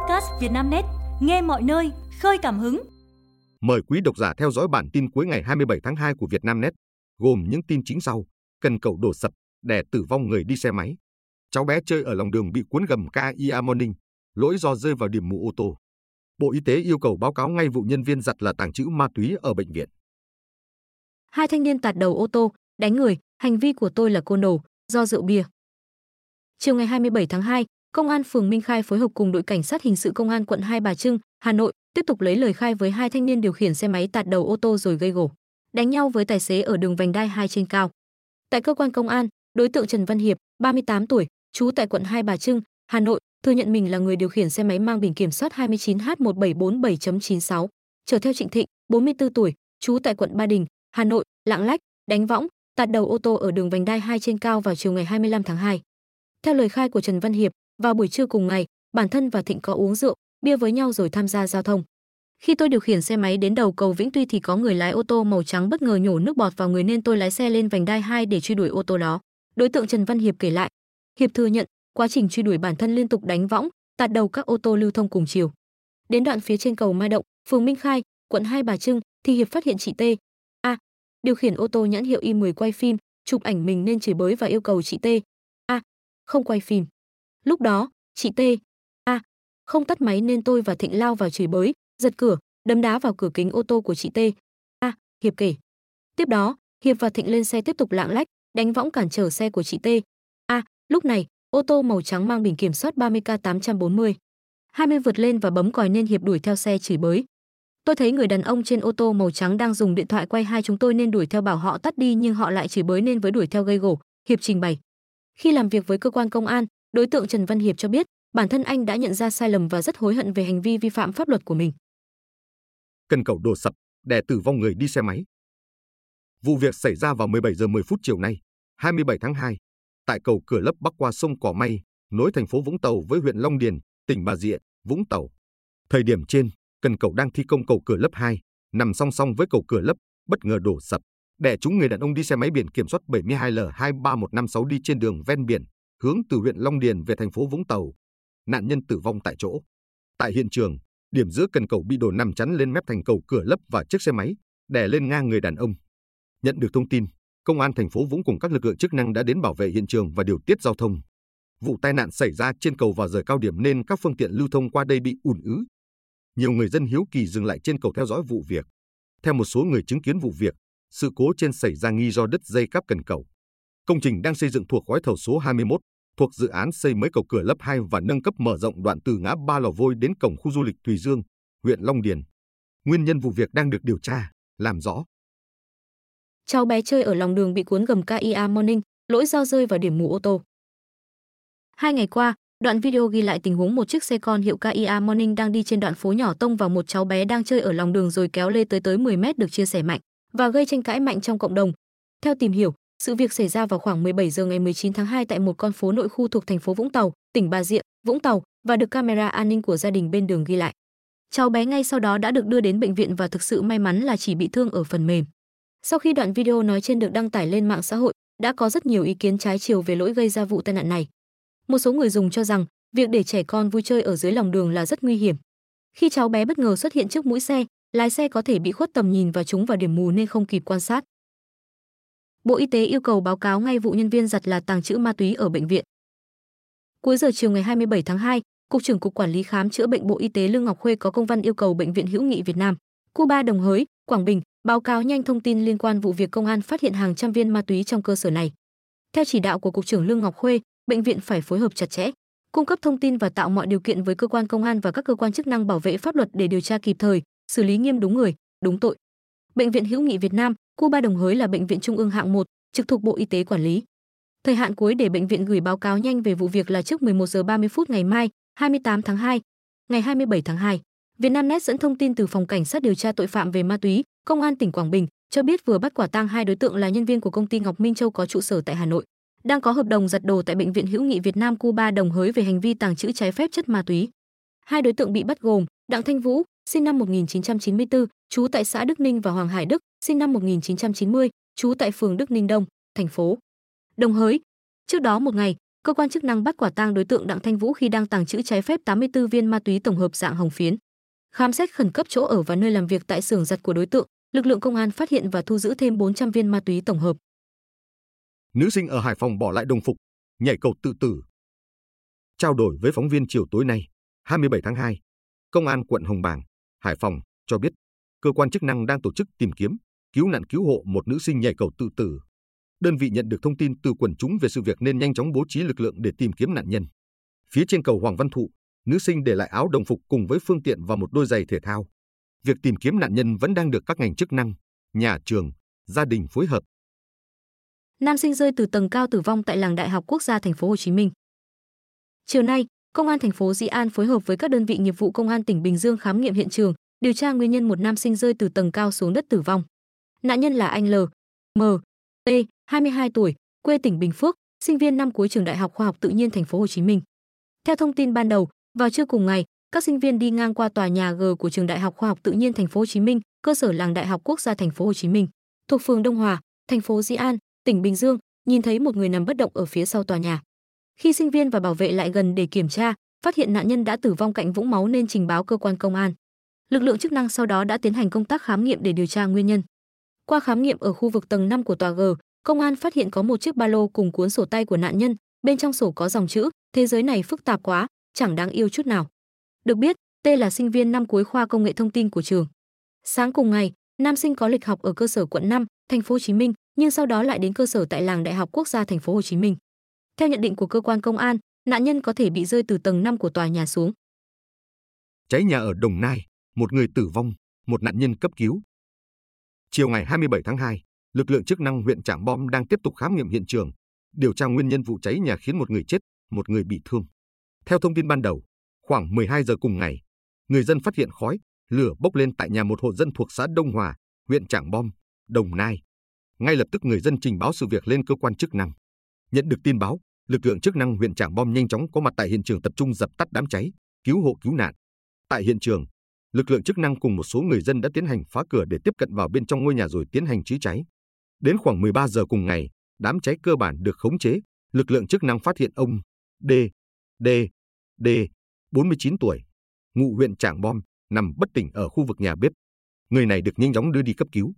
podcast Vietnamnet, nghe mọi nơi, khơi cảm hứng. Mời quý độc giả theo dõi bản tin cuối ngày 27 tháng 2 của Vietnamnet, gồm những tin chính sau. Cần cầu đổ sập, đè tử vong người đi xe máy. Cháu bé chơi ở lòng đường bị cuốn gầm KIA Morning, lỗi do rơi vào điểm mù ô tô. Bộ Y tế yêu cầu báo cáo ngay vụ nhân viên giặt là tàng trữ ma túy ở bệnh viện. Hai thanh niên tạt đầu ô tô, đánh người, hành vi của tôi là côn đồ, do rượu bia. Chiều ngày 27 tháng 2, Công an phường Minh Khai phối hợp cùng đội cảnh sát hình sự công an quận Hai Bà Trưng, Hà Nội tiếp tục lấy lời khai với hai thanh niên điều khiển xe máy tạt đầu ô tô rồi gây gổ, đánh nhau với tài xế ở đường vành đai 2 trên cao. Tại cơ quan công an, đối tượng Trần Văn Hiệp, 38 tuổi, trú tại quận Hai Bà Trưng, Hà Nội, thừa nhận mình là người điều khiển xe máy mang biển kiểm soát 29H1747.96, chở theo Trịnh Thịnh, 44 tuổi, trú tại quận Ba Đình, Hà Nội, lạng lách, đánh võng, tạt đầu ô tô ở đường vành đai 2 trên cao vào chiều ngày 25 tháng 2. Theo lời khai của Trần Văn Hiệp, vào buổi trưa cùng ngày, bản thân và Thịnh có uống rượu, bia với nhau rồi tham gia giao thông. Khi tôi điều khiển xe máy đến đầu cầu Vĩnh Tuy thì có người lái ô tô màu trắng bất ngờ nhổ nước bọt vào người nên tôi lái xe lên vành đai 2 để truy đuổi ô tô đó. Đối tượng Trần Văn Hiệp kể lại, Hiệp thừa nhận, quá trình truy đuổi bản thân liên tục đánh võng, tạt đầu các ô tô lưu thông cùng chiều. Đến đoạn phía trên cầu Mai Động, phường Minh Khai, quận Hai Bà Trưng thì Hiệp phát hiện chị T. A điều khiển ô tô nhãn hiệu Y10 quay phim, chụp ảnh mình nên chửi bới và yêu cầu chị T. A không quay phim. Lúc đó, chị T. A. Không tắt máy nên tôi và Thịnh lao vào chửi bới, giật cửa, đấm đá vào cửa kính ô tô của chị T. A. Hiệp kể. Tiếp đó, Hiệp và Thịnh lên xe tiếp tục lạng lách, đánh võng cản trở xe của chị T. A. Lúc này, ô tô màu trắng mang biển kiểm soát 30K840. 20 vượt lên và bấm còi nên Hiệp đuổi theo xe chửi bới. Tôi thấy người đàn ông trên ô tô màu trắng đang dùng điện thoại quay hai chúng tôi nên đuổi theo bảo họ tắt đi nhưng họ lại chửi bới nên với đuổi theo gây gổ, Hiệp trình bày. Khi làm việc với cơ quan công an, đối tượng Trần Văn Hiệp cho biết, bản thân anh đã nhận ra sai lầm và rất hối hận về hành vi vi phạm pháp luật của mình. Cần cầu đổ sập, đè tử vong người đi xe máy. Vụ việc xảy ra vào 17 giờ 10 phút chiều nay, 27 tháng 2, tại cầu Cửa Lấp bắc qua sông Cỏ May, nối thành phố Vũng Tàu với huyện Long Điền, tỉnh Bà Rịa, Vũng Tàu. Thời điểm trên, cần cầu đang thi công cầu Cửa Lấp 2, nằm song song với cầu Cửa Lấp, bất ngờ đổ sập, đè trúng người đàn ông đi xe máy biển kiểm soát 72L23156 đi trên đường ven biển, hướng từ huyện Long Điền về thành phố Vũng Tàu. Nạn nhân tử vong tại chỗ. Tại hiện trường, điểm giữa cần cầu bị đổ nằm chắn lên mép thành cầu cửa lấp và chiếc xe máy, đè lên ngang người đàn ông. Nhận được thông tin, công an thành phố Vũng cùng các lực lượng chức năng đã đến bảo vệ hiện trường và điều tiết giao thông. Vụ tai nạn xảy ra trên cầu vào giờ cao điểm nên các phương tiện lưu thông qua đây bị ùn ứ. Nhiều người dân hiếu kỳ dừng lại trên cầu theo dõi vụ việc. Theo một số người chứng kiến vụ việc, sự cố trên xảy ra nghi do đứt dây cáp cần cầu. Công trình đang xây dựng thuộc gói thầu số 21, thuộc dự án xây mới cầu cửa lấp 2 và nâng cấp mở rộng đoạn từ ngã Ba Lò Vôi đến cổng khu du lịch Thùy Dương, huyện Long Điền. Nguyên nhân vụ việc đang được điều tra, làm rõ. Cháu bé chơi ở lòng đường bị cuốn gầm KIA Morning, lỗi do rơi vào điểm mù ô tô. Hai ngày qua, đoạn video ghi lại tình huống một chiếc xe con hiệu KIA Morning đang đi trên đoạn phố nhỏ tông vào một cháu bé đang chơi ở lòng đường rồi kéo lê tới tới 10 mét được chia sẻ mạnh và gây tranh cãi mạnh trong cộng đồng. Theo tìm hiểu, sự việc xảy ra vào khoảng 17 giờ ngày 19 tháng 2 tại một con phố nội khu thuộc thành phố Vũng Tàu, tỉnh Bà Rịa, Vũng Tàu và được camera an ninh của gia đình bên đường ghi lại. Cháu bé ngay sau đó đã được đưa đến bệnh viện và thực sự may mắn là chỉ bị thương ở phần mềm. Sau khi đoạn video nói trên được đăng tải lên mạng xã hội, đã có rất nhiều ý kiến trái chiều về lỗi gây ra vụ tai nạn này. Một số người dùng cho rằng việc để trẻ con vui chơi ở dưới lòng đường là rất nguy hiểm. Khi cháu bé bất ngờ xuất hiện trước mũi xe, lái xe có thể bị khuất tầm nhìn và trúng vào điểm mù nên không kịp quan sát. Bộ Y tế yêu cầu báo cáo ngay vụ nhân viên giặt là tàng trữ ma túy ở bệnh viện. Cuối giờ chiều ngày 27 tháng 2, Cục trưởng Cục Quản lý khám chữa bệnh Bộ Y tế Lương Ngọc Khuê có công văn yêu cầu Bệnh viện Hữu nghị Việt Nam, Cuba Đồng Hới, Quảng Bình báo cáo nhanh thông tin liên quan vụ việc công an phát hiện hàng trăm viên ma túy trong cơ sở này. Theo chỉ đạo của Cục trưởng Lương Ngọc Khuê, bệnh viện phải phối hợp chặt chẽ, cung cấp thông tin và tạo mọi điều kiện với cơ quan công an và các cơ quan chức năng bảo vệ pháp luật để điều tra kịp thời, xử lý nghiêm đúng người, đúng tội. Bệnh viện Hữu nghị Việt Nam, Cuba Đồng Hới là bệnh viện trung ương hạng 1, trực thuộc Bộ Y tế quản lý. Thời hạn cuối để bệnh viện gửi báo cáo nhanh về vụ việc là trước 11 giờ 30 phút ngày mai, 28 tháng 2. Ngày 27 tháng 2, Vietnamnet dẫn thông tin từ phòng cảnh sát điều tra tội phạm về ma túy, Công an tỉnh Quảng Bình cho biết vừa bắt quả tang hai đối tượng là nhân viên của công ty Ngọc Minh Châu có trụ sở tại Hà Nội, đang có hợp đồng giật đồ tại bệnh viện Hữu nghị Việt Nam Cuba Đồng Hới về hành vi tàng trữ trái phép chất ma túy. Hai đối tượng bị bắt gồm Đặng Thanh Vũ, sinh năm 1994, trú tại xã Đức Ninh và Hoàng Hải Đức, sinh năm 1990, trú tại phường Đức Ninh Đông, thành phố Đồng Hới. Trước đó một ngày, cơ quan chức năng bắt quả tang đối tượng Đặng Thanh Vũ khi đang tàng trữ trái phép 84 viên ma túy tổng hợp dạng hồng phiến. Khám xét khẩn cấp chỗ ở và nơi làm việc tại xưởng giặt của đối tượng, lực lượng công an phát hiện và thu giữ thêm 400 viên ma túy tổng hợp. Nữ sinh ở Hải Phòng bỏ lại đồng phục, nhảy cầu tự tử. Trao đổi với phóng viên chiều tối nay, 27 tháng 2, Công an quận Hồng Bàng, Hải Phòng cho biết cơ quan chức năng đang tổ chức tìm kiếm, cứu nạn cứu hộ một nữ sinh nhảy cầu tự tử. Đơn vị nhận được thông tin từ quần chúng về sự việc nên nhanh chóng bố trí lực lượng để tìm kiếm nạn nhân. Phía trên cầu Hoàng Văn Thụ, nữ sinh để lại áo đồng phục cùng với phương tiện và một đôi giày thể thao. Việc tìm kiếm nạn nhân vẫn đang được các ngành chức năng, nhà trường, gia đình phối hợp. Nam sinh rơi từ tầng cao tử vong tại làng Đại học Quốc gia thành phố Hồ Chí Minh. Chiều nay, Công an thành phố Di An phối hợp với các đơn vị nghiệp vụ Công an tỉnh Bình Dương khám nghiệm hiện trường, điều tra nguyên nhân một nam sinh rơi từ tầng cao xuống đất tử vong. Nạn nhân là anh L. M. T. 22 tuổi, quê tỉnh Bình Phước, sinh viên năm cuối trường Đại học Khoa học Tự nhiên thành phố Hồ Chí Minh. Theo thông tin ban đầu, vào trưa cùng ngày, các sinh viên đi ngang qua tòa nhà G của trường Đại học Khoa học Tự nhiên thành phố Hồ Chí Minh, cơ sở làng Đại học Quốc gia thành phố Hồ Chí Minh, thuộc phường Đông Hòa, thành phố Di An, tỉnh Bình Dương, nhìn thấy một người nằm bất động ở phía sau tòa nhà. Khi sinh viên và bảo vệ lại gần để kiểm tra, phát hiện nạn nhân đã tử vong cạnh vũng máu nên trình báo cơ quan công an. Lực lượng chức năng sau đó đã tiến hành công tác khám nghiệm để điều tra nguyên nhân. Qua khám nghiệm ở khu vực tầng 5 của tòa G, công an phát hiện có một chiếc ba lô cùng cuốn sổ tay của nạn nhân, bên trong sổ có dòng chữ: "Thế giới này phức tạp quá, chẳng đáng yêu chút nào." Được biết, T là sinh viên năm cuối khoa công nghệ thông tin của trường. Sáng cùng ngày, nam sinh có lịch học ở cơ sở quận 5, thành phố Hồ Chí Minh, nhưng sau đó lại đến cơ sở tại làng Đại học Quốc gia thành phố Hồ Chí Minh. Theo nhận định của cơ quan công an, nạn nhân có thể bị rơi từ tầng 5 của tòa nhà xuống. Cháy nhà ở Đồng Nai, một người tử vong, một nạn nhân cấp cứu. Chiều ngày 27 tháng 2, lực lượng chức năng huyện Trảng Bom đang tiếp tục khám nghiệm hiện trường, điều tra nguyên nhân vụ cháy nhà khiến một người chết, một người bị thương. Theo thông tin ban đầu, khoảng 12 giờ cùng ngày, người dân phát hiện khói, lửa bốc lên tại nhà một hộ dân thuộc xã Đông Hòa, huyện Trảng Bom, Đồng Nai. Ngay lập tức người dân trình báo sự việc lên cơ quan chức năng. Nhận được tin báo, lực lượng chức năng huyện Trảng Bom nhanh chóng có mặt tại hiện trường tập trung dập tắt đám cháy, cứu hộ cứu nạn. Tại hiện trường, lực lượng chức năng cùng một số người dân đã tiến hành phá cửa để tiếp cận vào bên trong ngôi nhà rồi tiến hành chữa cháy. Đến khoảng 13 giờ cùng ngày, đám cháy cơ bản được khống chế, lực lượng chức năng phát hiện ông D, D, D, 49 tuổi, ngụ huyện Trảng Bom, nằm bất tỉnh ở khu vực nhà bếp. Người này được nhanh chóng đưa đi cấp cứu.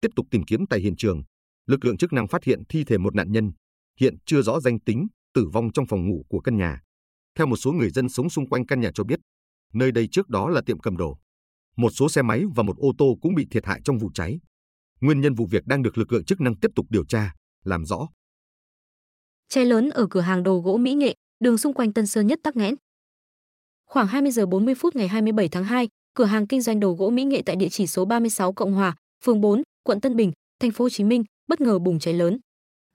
Tiếp tục tìm kiếm tại hiện trường, lực lượng chức năng phát hiện thi thể một nạn nhân, hiện chưa rõ danh tính, tử vong trong phòng ngủ của căn nhà. Theo một số người dân sống xung quanh căn nhà cho biết, nơi đây trước đó là tiệm cầm đồ. Một số xe máy và một ô tô cũng bị thiệt hại trong vụ cháy. Nguyên nhân vụ việc đang được lực lượng chức năng tiếp tục điều tra, làm rõ. Cháy lớn ở cửa hàng đồ gỗ Mỹ Nghệ, đường xung quanh Tân Sơn nhất tắc nghẽn. Khoảng 20 giờ 40 phút ngày 27 tháng 2, cửa hàng kinh doanh đồ gỗ Mỹ Nghệ tại địa chỉ số 36 Cộng Hòa, phường 4, quận Tân Bình, thành phố Hồ Chí Minh bất ngờ bùng cháy lớn.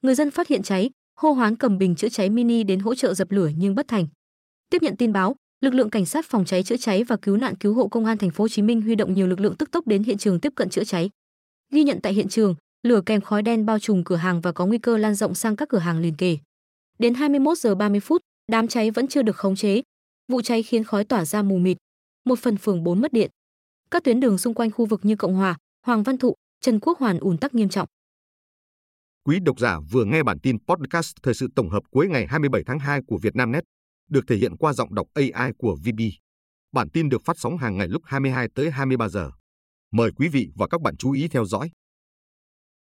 Người dân phát hiện cháy, hô hoán cầm bình chữa cháy mini đến hỗ trợ dập lửa nhưng bất thành. Tiếp nhận tin báo, lực lượng cảnh sát phòng cháy chữa cháy và cứu nạn cứu hộ công an thành phố Hồ Chí Minh huy động nhiều lực lượng tức tốc đến hiện trường tiếp cận chữa cháy. Ghi nhận tại hiện trường, lửa kèm khói đen bao trùm cửa hàng và có nguy cơ lan rộng sang các cửa hàng liền kề. Đến 21 giờ 30 phút, đám cháy vẫn chưa được khống chế. Vụ cháy khiến khói tỏa ra mù mịt. Một phần phường 4 mất điện. Các tuyến đường xung quanh khu vực như Cộng Hòa, Hoàng Văn Thụ, Trần Quốc Hoàn ùn tắc nghiêm trọng. Quý độc giả vừa nghe bản tin podcast thời sự tổng hợp cuối ngày 27 tháng 2 của Vietnamnet, được thể hiện qua giọng đọc AI của VB. Bản tin được phát sóng hàng ngày lúc 22 tới 23 giờ. Mời quý vị và các bạn chú ý theo dõi.